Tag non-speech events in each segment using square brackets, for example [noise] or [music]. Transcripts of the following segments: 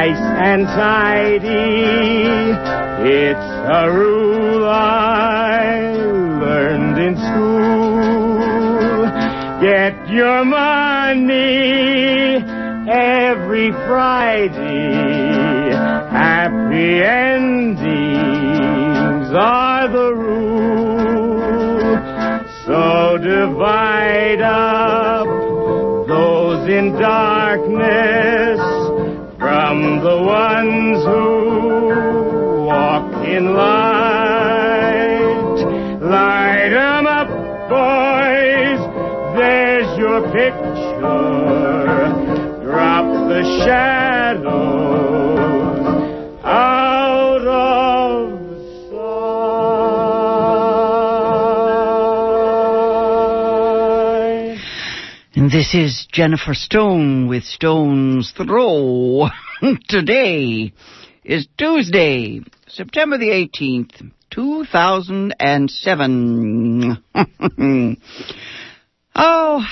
nice and tidy. It's a rule I learned in school. Get your money every Friday. Happy endings are the rule. So divide up those in darkness from the ones who walk in light. Light 'em up, boys. There's your picture. Drop the shadows And this is Jennifer Stone with Stone's Throw. [laughs] Today is Tuesday, September the 18th, 2007. [laughs] oh,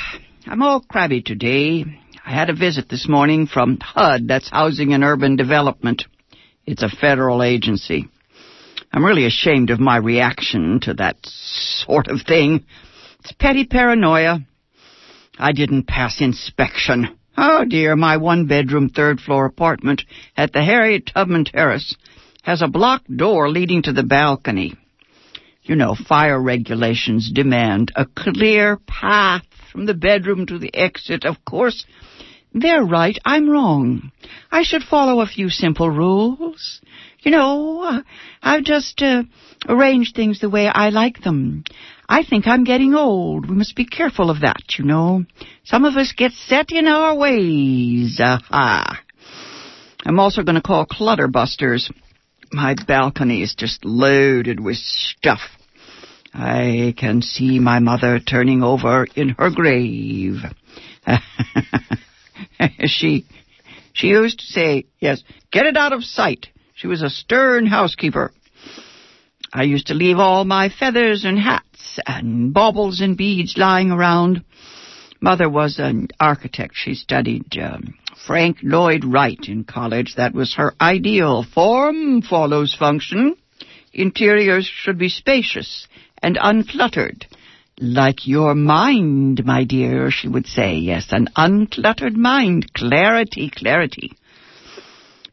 I'm all crabby today. I had a visit this morning from HUD, that's Housing and Urban Development. It's a federal agency. I'm really ashamed of my reaction to that sort of thing. It's petty paranoia. I didn't pass inspection. Oh dear, my one bedroom third floor apartment at the Harriet Tubman Terrace has a blocked door leading to the balcony. You know, fire regulations demand a clear path from the bedroom to the exit. Of course, they're right. I'm wrong. I should follow a few simple rules. You know, uh, I've just uh, arranged things the way I like them. I think I'm getting old. We must be careful of that, you know. Some of us get set in our ways. Aha. I'm also going to call Clutterbusters. My balcony is just loaded with stuff. I can see my mother turning over in her grave. [laughs] she she used to say, yes, get it out of sight. She was a stern housekeeper. I used to leave all my feathers and hats and baubles and beads lying around. Mother was an architect. She studied um, Frank Lloyd Wright in college. That was her ideal. Form follows function. Interiors should be spacious and uncluttered. Like your mind, my dear, she would say. Yes, an uncluttered mind. Clarity, clarity.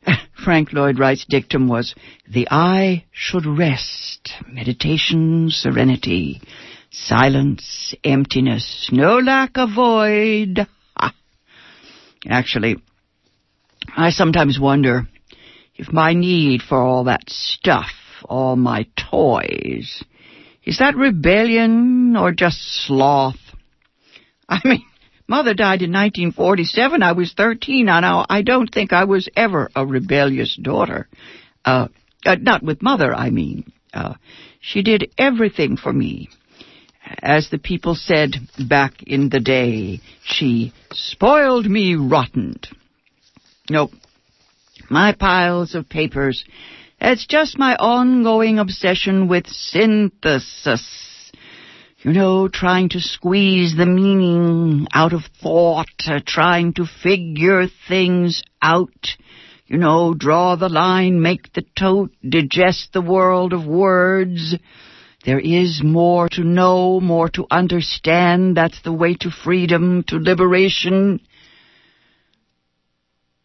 [laughs] Frank Lloyd Wright's dictum was, the eye should rest. Meditation, serenity. Silence, emptiness. No lack of void. Ha. [laughs] Actually, I sometimes wonder if my need for all that stuff, all my toys, is that rebellion or just sloth? [laughs] I mean, Mother died in 1947. I was 13. Now, I don't think I was ever a rebellious daughter. Uh, uh, not with Mother, I mean. Uh, she did everything for me. As the people said back in the day, she spoiled me rotten. Nope. My piles of papers it's just my ongoing obsession with synthesis. You know, trying to squeeze the meaning out of thought, uh, trying to figure things out. You know, draw the line, make the tote, digest the world of words. There is more to know, more to understand. That's the way to freedom, to liberation.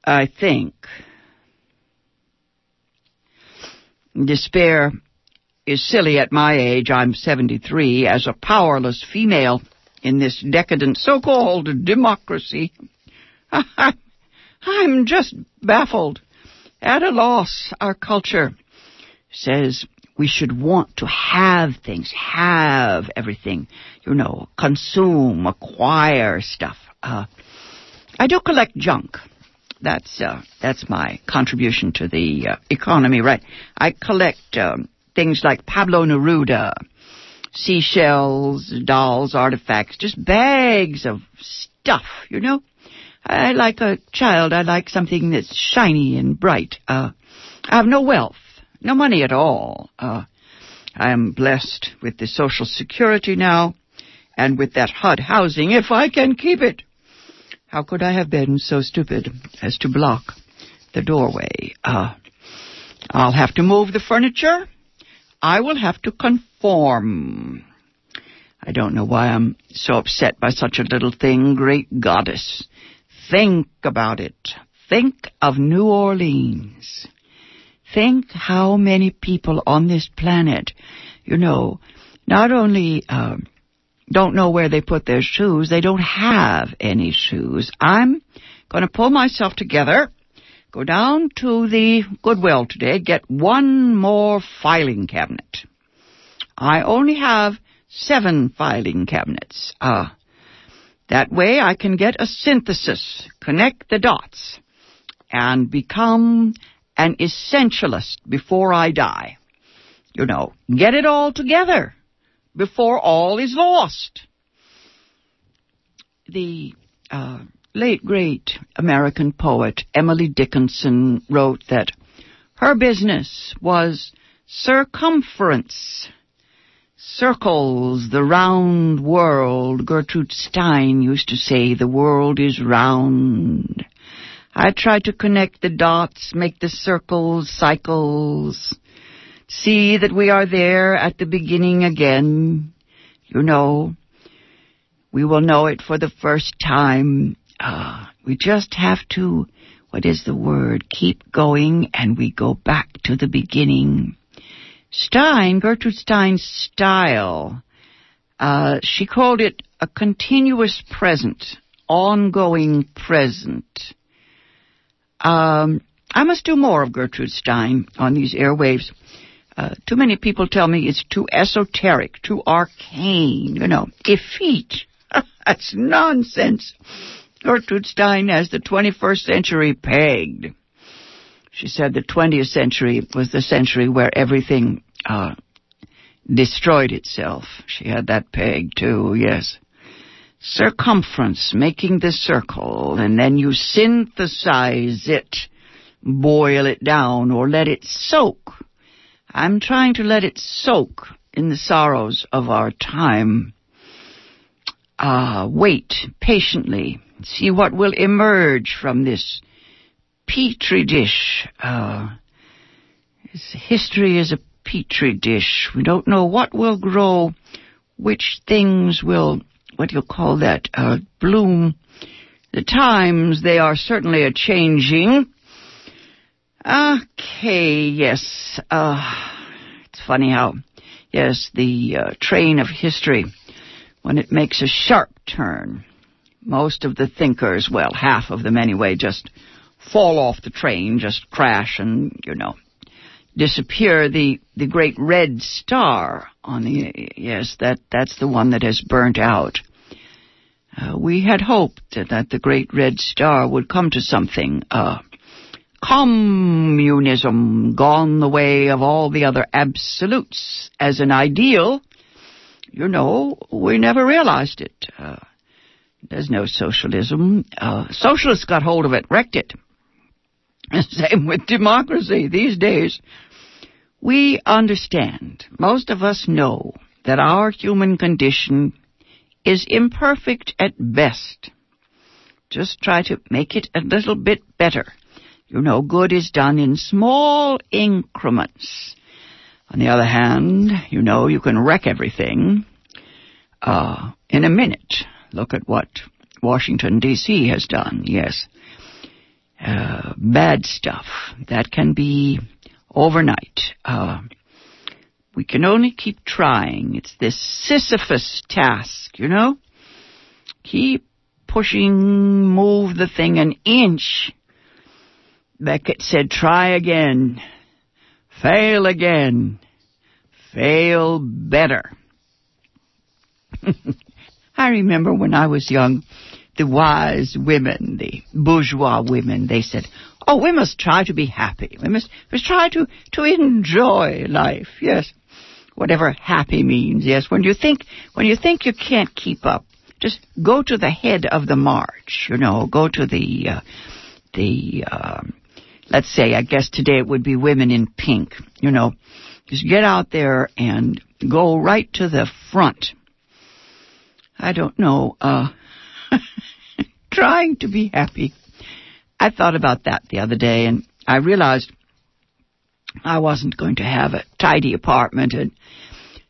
I think. Despair is silly at my age. I'm 73 as a powerless female in this decadent so-called democracy. [laughs] I'm just baffled, at a loss. Our culture says we should want to have things, have everything, you know, consume, acquire stuff. Uh, I do collect junk. That's uh, that's my contribution to the uh, economy, right? I collect um, things like Pablo Neruda, seashells, dolls, artifacts, just bags of stuff, you know. I like a child. I like something that's shiny and bright. Uh, I have no wealth, no money at all. Uh, I am blessed with the Social Security now, and with that HUD housing, if I can keep it. How could I have been so stupid as to block the doorway. Uh, I'll have to move the furniture. I will have to conform. I don't know why I'm so upset by such a little thing, great goddess. Think about it. Think of New Orleans. Think how many people on this planet, you know, not only uh, don't know where they put their shoes, they don't have any shoes. I'm going to pull myself together, go down to the Goodwill today, get one more filing cabinet. I only have seven filing cabinets. Uh, that way I can get a synthesis, connect the dots, and become an essentialist before I die. You know, get it all together before all is lost. The uh, late great American poet Emily Dickinson wrote that her business was circumference. Circles the round world. Gertrude Stein used to say the world is round. I try to connect the dots, make the circles, cycles, see that we are there at the beginning again. You know, we will know it for the first time. Uh, we just have to, what is the word, keep going and we go back to the beginning. Stein, Gertrude Stein's style, uh, she called it a continuous present, ongoing present. Um, I must do more of Gertrude Stein on these airwaves. Uh, too many people tell me it's too esoteric, too arcane, you know, effete. [laughs] That's nonsense. Gertrude Stein has the 21st century pegged. She said the 20th century was the century where everything uh, destroyed itself. She had that peg too, yes circumference, making the circle, and then you synthesize it, boil it down, or let it soak. I'm trying to let it soak in the sorrows of our time. Ah, uh, wait patiently, see what will emerge from this petri dish. Uh, history is a petri dish. We don't know what will grow, which things will what do you call that, uh, bloom. The times, they are certainly a changing. Okay, yes, uh, it's funny how, yes, the uh, train of history, when it makes a sharp turn, most of the thinkers, well, half of them anyway, just fall off the train, just crash and, you know, disappear. The the great red star on the yes that that's the one that has burnt out. Uh, we had hoped that the great red star would come to something uh, communism gone the way of all the other absolutes as an ideal. You know we never realized it. Uh, there's no socialism uh, socialists got hold of it wrecked it [laughs] same with democracy these days we understand, most of us know, that our human condition is imperfect at best. Just try to make it a little bit better. You know, good is done in small increments. On the other hand, you know, you can wreck everything uh, in a minute. Look at what Washington, D.C. has done, yes. Uh, bad stuff. That can be overnight. Uh, we can only keep trying. It's this Sisyphus task, you know? Keep pushing, move the thing an inch. Beckett said, try again. Fail again. Fail better. [laughs] I remember when I was young, the wise women, the bourgeois women, they said, Oh, we must try to be happy. We must, we must try to, to enjoy life. Yes. Whatever happy means. Yes. When you think, when you think you can't keep up, just go to the head of the march. You know, go to the, uh, the, um, let's say, I guess today it would be women in pink. You know, just get out there and go right to the front. I don't know, uh, [laughs] trying to be happy I thought about that the other day and I realized I wasn't going to have a tidy apartment and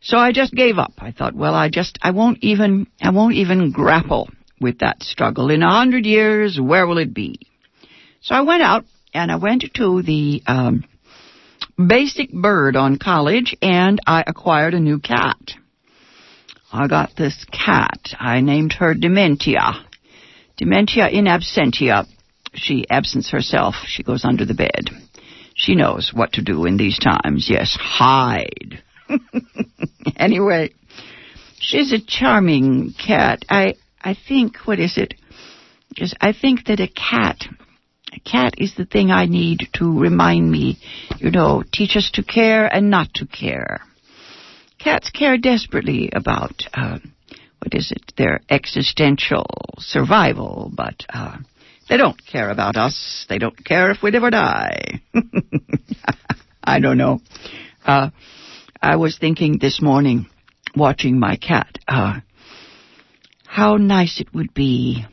so I just gave up. I thought, well, I just, I won't even, I won't even grapple with that struggle. In a hundred years, where will it be? So I went out and I went to the, um, basic bird on college and I acquired a new cat. I got this cat. I named her Dementia. Dementia in absentia. She absents herself. She goes under the bed. She knows what to do in these times. Yes, hide. [laughs] anyway, she's a charming cat. I I think what is it? Just I think that a cat a cat is the thing I need to remind me, you know, teach us to care and not to care. Cats care desperately about uh, what is it? Their existential survival, but uh, they don't care about us. They don't care if we live or die. [laughs] I don't know. Uh, I was thinking this morning, watching my cat, uh, how nice it would be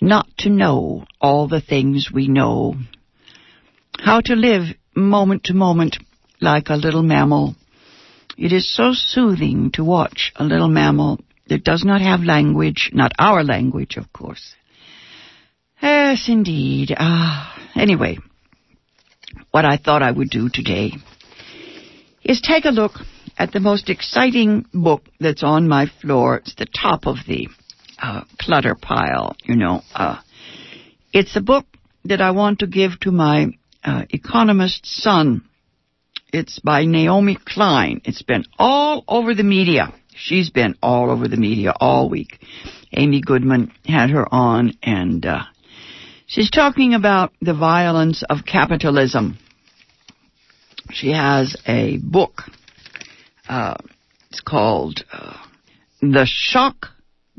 not to know all the things we know. How to live moment to moment like a little mammal. It is so soothing to watch a little mammal that does not have language, not our language, of course. Yes, indeed. Ah, anyway, what I thought I would do today is take a look at the most exciting book that's on my floor. It's the top of the uh, clutter pile, you know. Uh, it's a book that I want to give to my uh, economist son. It's by Naomi Klein. It's been all over the media. She's been all over the media all week. Amy Goodman had her on, and uh, she's talking about the violence of capitalism. She has a book. Uh, it's called uh, The Shock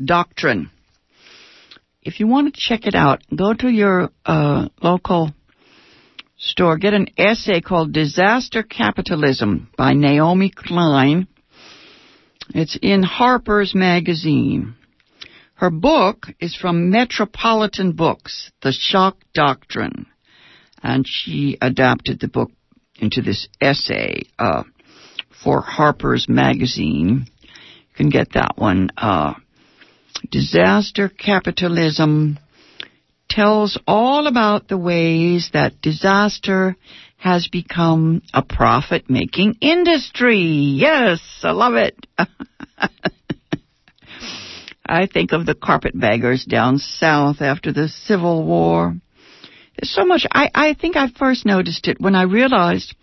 Doctrine. If you want to check it out, go to your uh, local store, get an essay called Disaster Capitalism by Naomi Klein. It's in Harper's Magazine. Her book is from Metropolitan Books, The Shock Doctrine. And she adapted the book into this essay uh, for Harper's Magazine. You can get that one. Uh, Disaster Capitalism tells all about the ways that disaster has become a profit making industry. Yes, I love it. [laughs] I think of the carpetbaggers down south after the Civil War. There's so much. I, I think I first noticed it when I realized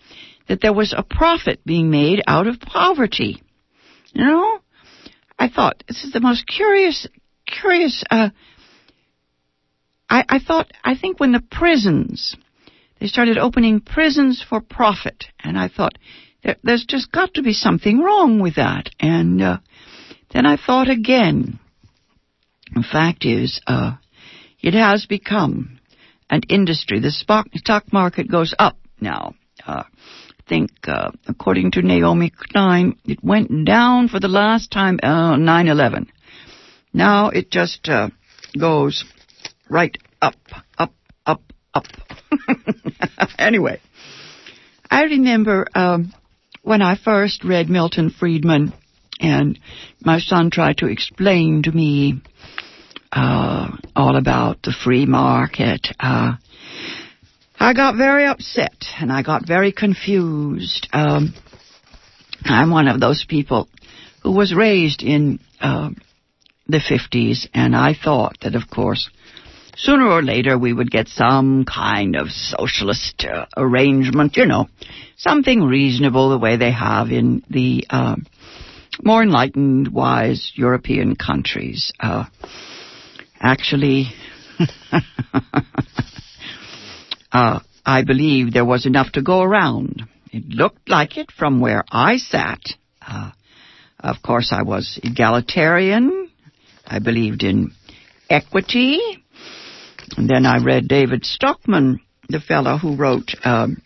that there was a profit being made out of poverty. You know? I thought this is the most curious, curious. Uh, I, I thought I think when the prisons they started opening prisons for profit, and I thought there, there's just got to be something wrong with that. And uh, then I thought again. The fact is, uh, it has become an industry. The stock, market goes up now. Uh, think, uh, according to Naomi Klein, it went down for the last time, uh, 9-11. Now it just, uh, goes right up, up, up, up. [laughs] anyway, I remember, um, when I first read Milton Friedman and my son tried to explain to me, uh, all about the free market, uh, I got very upset and I got very confused. Um, I'm one of those people who was raised in uh, the 50s, and I thought that, of course, sooner or later we would get some kind of socialist uh, arrangement, you know, something reasonable the way they have in the uh, more enlightened, wise European countries. Uh, actually, [laughs] uh, I believe there was enough to go around. It looked like it from where I sat. Uh, of course, I was egalitarian. I believed in equity. And then I read David Stockman, the fellow who wrote, um,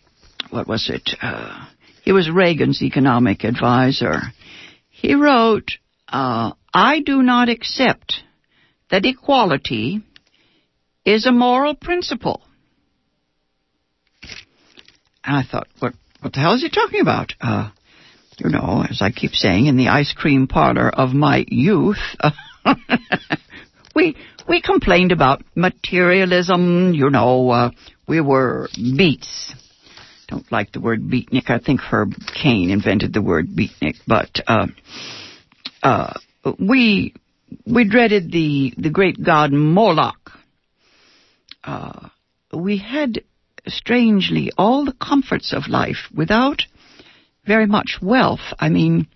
what was it? Uh, he was Reagan's economic advisor. He wrote, uh, I do not accept that equality is a moral principle. And I thought, what, what the hell is he talking about? Uh, you know, as I keep saying, in the ice cream parlor of my youth, uh, [laughs] we we complained about materialism. You know, uh, we were beats. Don't like the word beatnik. I think Herb Caen invented the word beatnik, but uh, uh, we we dreaded the the great god Moloch. Uh, we had strangely all the comforts of life without very much wealth. I mean,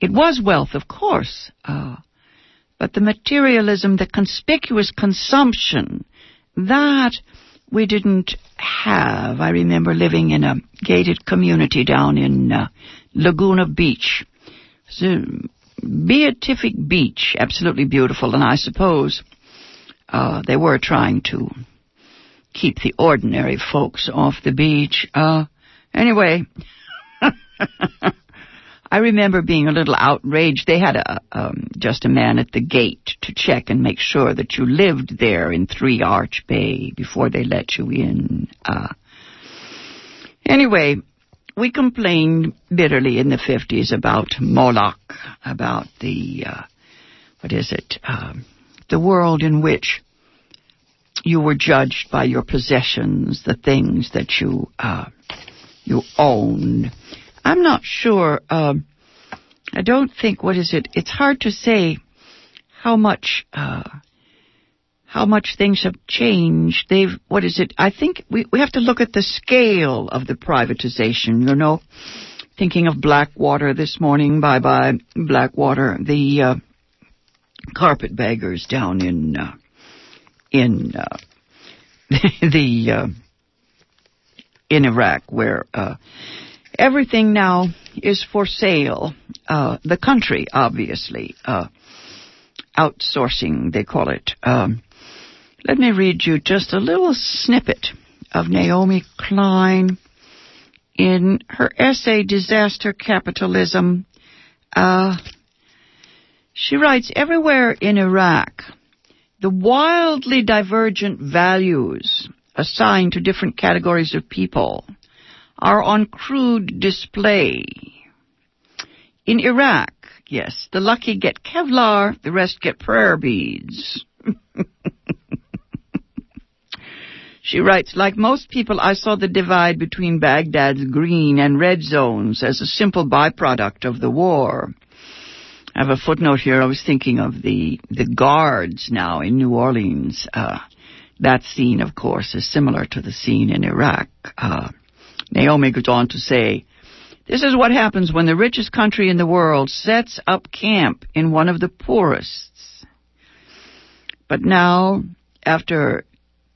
it was wealth, of course, uh, but the materialism, the conspicuous consumption, that we didn't have. I remember living in a gated community down in uh, Laguna Beach. It's a beatific beach, absolutely beautiful, and I suppose uh, they were trying to keep the ordinary folks off the beach. Uh, anyway, [laughs] I remember being a little outraged. They had a um, just a man at the gate to check and make sure that you lived there in Three Arch Bay before they let you in. Uh, anyway, we complained bitterly in the fifties about Moloch, about the uh, what is it, um, the world in which you were judged by your possessions, the things that you uh, you owned. I'm not sure. Um, I don't think. What is it? It's hard to say how much uh, how much things have changed. They've. What is it? I think we we have to look at the scale of the privatization. You know, thinking of Blackwater this morning. Bye bye Blackwater. The uh, carpetbaggers down in. Uh, in uh, [laughs] the uh, in Iraq, where uh, everything now is for sale. Uh, the country, obviously, uh, outsourcing, they call it. Um, let me read you just a little snippet of Naomi Klein in her essay "Disaster Capitalism." Uh, she writes, "Everywhere in Iraq." the wildly divergent values assigned to different categories of people are on crude display. In Iraq, yes, the lucky get Kevlar, the rest get prayer beads. [laughs] she writes, like most people, I saw the divide between Baghdad's green and red zones as a simple byproduct of the war. I have a footnote here. I was thinking of the the guards now in New Orleans. Uh, that scene, of course, is similar to the scene in Iraq. Uh, Naomi goes on to say, "This is what happens when the richest country in the world sets up camp in one of the poorest." But now, after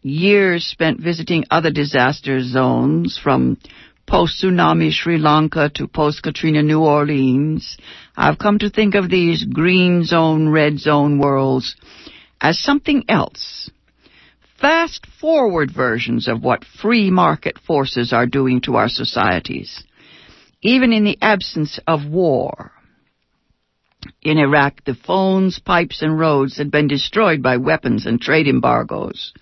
years spent visiting other disaster zones, from post-tsunami Sri Lanka to post-Katrina New Orleans, I've come to think of these green zone, red zone worlds as something else. Fast forward versions of what free market forces are doing to our societies, even in the absence of war. In Iraq, the phones, pipes, and roads had been destroyed by weapons and trade embargoes.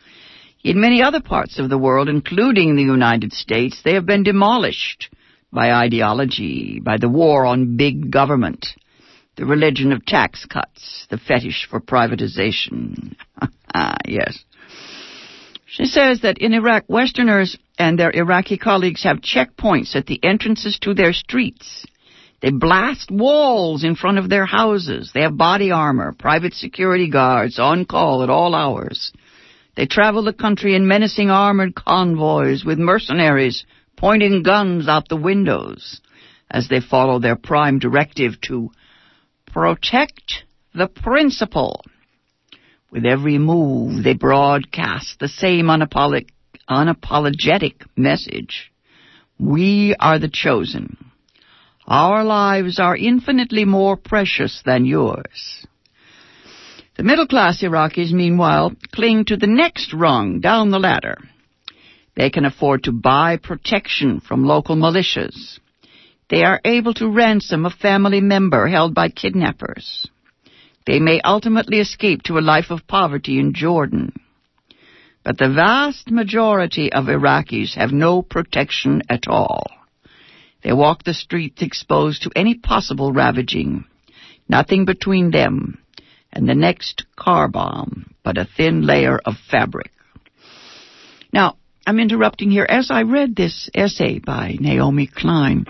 In many other parts of the world, including the United States, they have been demolished by ideology, by the war on big government, the religion of tax cuts, the fetish for privatization. [laughs] Ah, yes. She says that in Iraq, Westerners and their Iraqi colleagues have checkpoints at the entrances to their streets. They blast walls in front of their houses. They have body armor, private security guards on call at all hours. They travel the country in menacing armored convoys with mercenaries pointing guns out the windows as they follow their prime directive to protect the principle. With every move, they broadcast the same unapolog- unapologetic message. We are the chosen. Our lives are infinitely more precious than yours. The middle class Iraqis, meanwhile, cling to the next rung down the ladder. They can afford to buy protection from local militias. They are able to ransom a family member held by kidnappers. They may ultimately escape to a life of poverty in Jordan. But the vast majority of Iraqis have no protection at all. They walk the streets exposed to any possible ravaging. Nothing between them and the next car bomb but a thin layer of fabric. Now, I'm interrupting here. As I read this essay by Naomi Klein,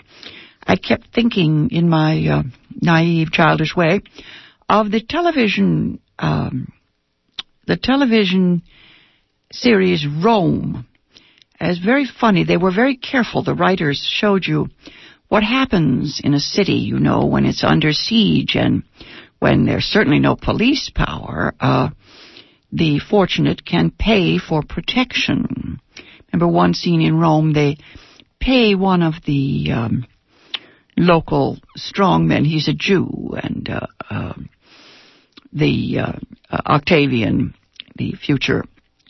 I kept thinking in my uh, naive, childish way of the television, um, the television series Rome. As very funny. They were very careful. The writers showed you what happens in a city, you know, when it's under siege and when there's certainly no police power. Uh, the fortunate can pay for protection. Remember one scene in Rome, they pay one of the um, local strongmen. He's a Jew, and uh, uh, the uh, Octavian, the future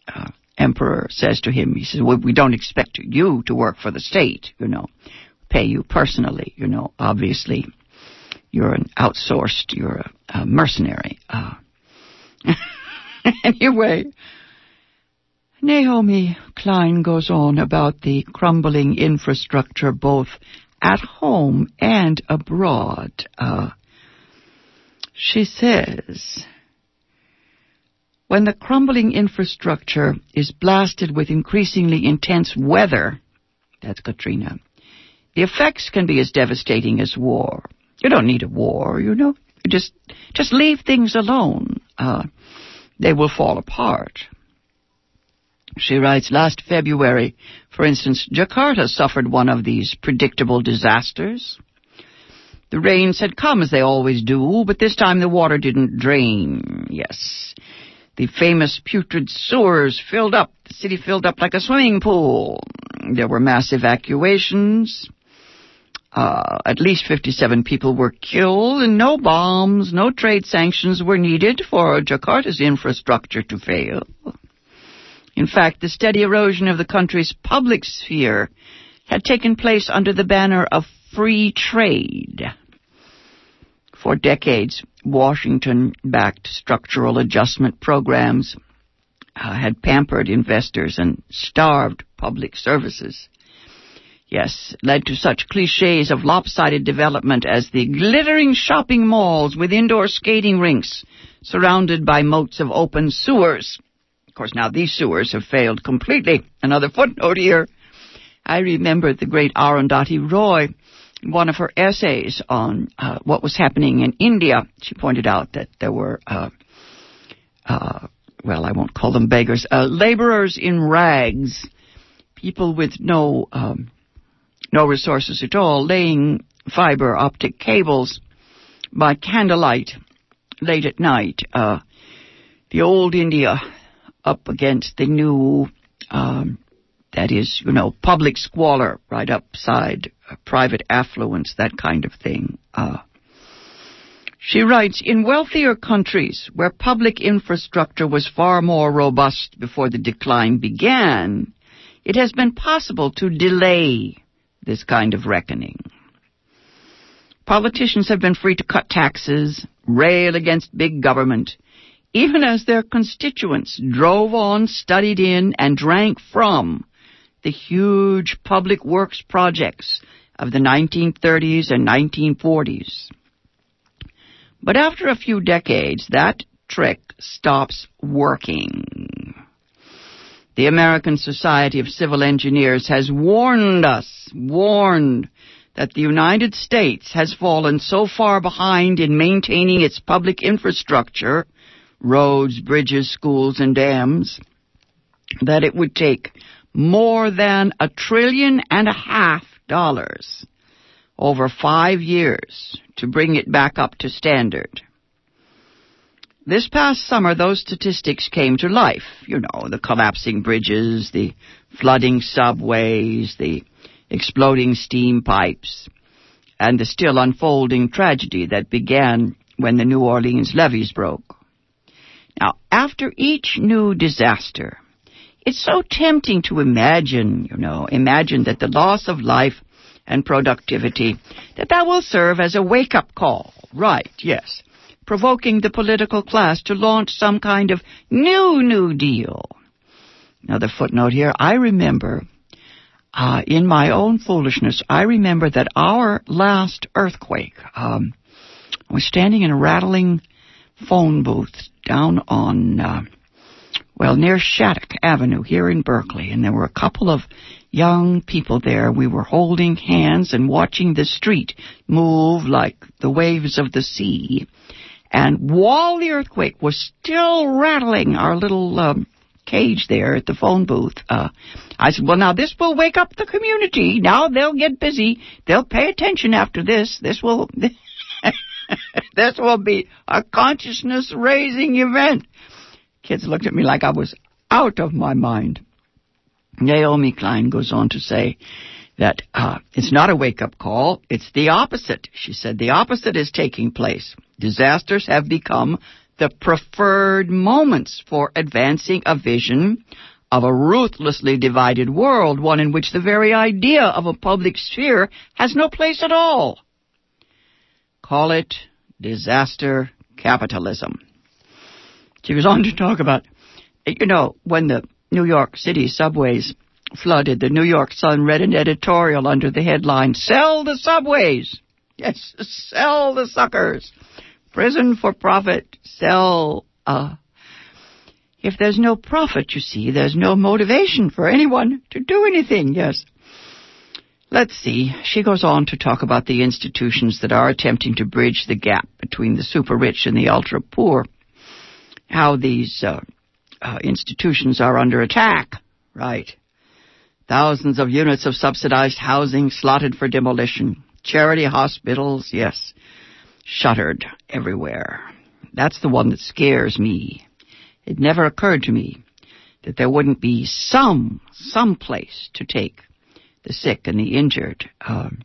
uh, emperor, says to him, he says, well, "We don't expect you to work for the state, you know, pay you personally, you know. Obviously, you're an outsourced, you're a, a mercenary." Uh, [laughs] anyway, Naomi Klein goes on about the crumbling infrastructure both at home and abroad. Uh, she says, when the crumbling infrastructure is blasted with increasingly intense weather, that's Katrina, the effects can be as devastating as war. You don't need a war, you know. You just, just leave things alone. Uh, they will fall apart. She writes, last February, for instance, Jakarta suffered one of these predictable disasters. The rains had come as they always do, but this time the water didn't drain. Yes. The famous putrid sewers filled up. The city filled up like a swimming pool. There were mass evacuations. Uh, at least 57 people were killed, and no bombs, no trade sanctions were needed for Jakarta's infrastructure to fail. In fact, the steady erosion of the country's public sphere had taken place under the banner of free trade. For decades, Washington backed structural adjustment programs uh, had pampered investors and starved public services. Yes, led to such cliches of lopsided development as the glittering shopping malls with indoor skating rinks surrounded by moats of open sewers Of course, now these sewers have failed completely. Another footnote here. I remember the great Arundhati Roy, one of her essays on uh, what was happening in India. She pointed out that there were, uh, uh, well, I won't call them beggars, uh, laborers in rags, people with no um, no resources at all, laying fiber optic cables by candlelight late at night. Uh, the old India up against the new, um, that is, you know, public squalor right upside uh, private affluence, that kind of thing. Uh, she writes, in wealthier countries where public infrastructure was far more robust before the decline began, it has been possible to delay this kind of reckoning. Politicians have been free to cut taxes, rail against big government, even as their constituents drove on, studied in, and drank from the huge public works projects of the 1930s and 1940s. But after a few decades, that trick stops working. The American Society of Civil Engineers has warned us, warned that the United States has fallen so far behind in maintaining its public infrastructure roads, bridges, schools, and dams, that it would take more than a trillion and a half dollars over five years to bring it back up to standard. This past summer, those statistics came to life. You know, the collapsing bridges, the flooding subways, the exploding steam pipes, and the still unfolding tragedy that began when the New Orleans levees broke. Now, after each new disaster, it's so tempting to imagine, you know, imagine that the loss of life and productivity, that that will serve as a wake-up call. Right, yes. Provoking the political class to launch some kind of new New Deal. Another footnote here. I remember, uh, in my own foolishness, I remember that our last earthquake, um, I was standing in a rattling phone booth down on, uh, well, near Shattuck Avenue here in Berkeley, and there were a couple of young people there. We were holding hands and watching the street move like the waves of the sea. And while the earthquake was still rattling our little um, cage there at the phone booth, uh, I said, well, now this will wake up the community. Now they'll get busy. They'll pay attention after this. This will, [laughs] this will be a consciousness raising event. Kids looked at me like I was out of my mind. Naomi Klein goes on to say that uh, it's not a wake up call, it's the opposite. She said the opposite is taking place. Disasters have become the preferred moments for advancing a vision of a ruthlessly divided world, one in which the very idea of a public sphere has no place at all. Call it disaster capitalism. She was on to talk about, you know, when the New York City subways flooded, the New York Sun read an editorial under the headline, Sell the Subways! Yes, sell the suckers! Prison for profit, sell, uh, if there's no profit, you see, there's no motivation for anyone to do anything, yes. Let's see. She goes on to talk about the institutions that are attempting to bridge the gap between the super rich and the ultra poor. How these uh, uh, institutions are under attack, right? Thousands of units of subsidized housing slotted for demolition. Charity hospitals, yes, shuttered everywhere. That's the one that scares me. It never occurred to me that there wouldn't be some, some place to take the sick and the injured, um,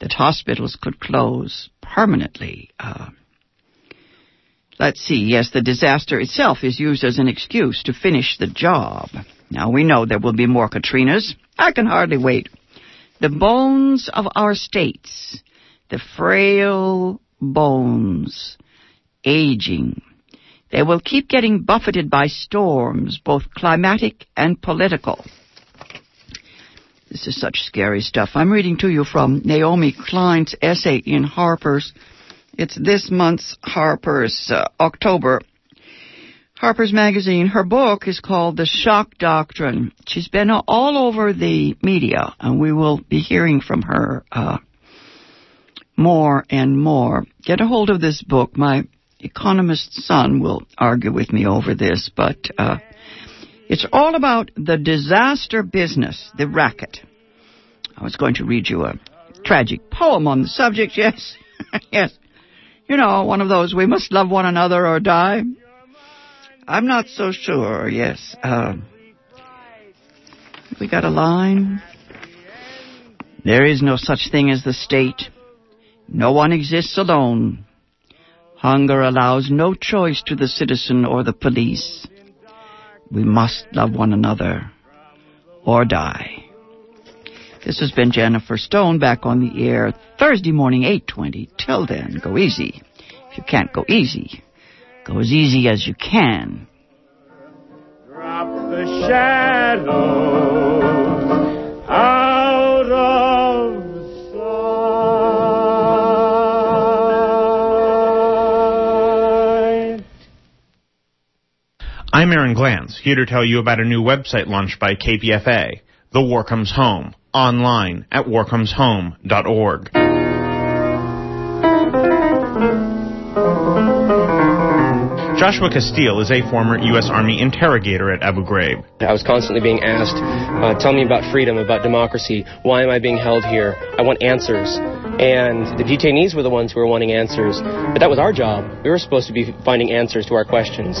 that hospitals could close permanently. Uh, let's see, yes, the disaster itself is used as an excuse to finish the job. Now we know there will be more Katrinas. I can hardly wait. The bones of our states, the frail bones, aging, they will keep getting buffeted by storms, both climatic and political. This is such scary stuff. I'm reading to you from Naomi Klein's essay in Harper's. It's this month's Harper's, uh, October. Harper's Magazine. Her book is called The Shock Doctrine. She's been all over the media, and we will be hearing from her uh, more and more. Get a hold of this book. My economist son will argue with me over this, but uh, it's all about the disaster business, the racket. I was going to read you a tragic poem on the subject, [laughs] yes. yes. You know, one of those, we must love one another or die. I'm not so sure, yes. Uh, we got a line. There is no such thing as the state. No one exists alone. Hunger allows no choice to the citizen or the police. We must love one another or die. This has been Jennifer Stone back on the air Thursday morning, 820. Till then, go easy. If you can't go easy, go as easy as you can. Drop the shadows out of sight. I'm Aaron Glantz, here to tell you about a new website launched by KPFA, The War Comes Home, online at warcomeshome.org. Joshua Casteel is a former U.S. Army interrogator at Abu Ghraib. I was constantly being asked, uh, tell me about freedom, about democracy. Why am I being held here? I want answers. And the detainees were the ones who were wanting answers. But that was our job. We were supposed to be finding answers to our questions.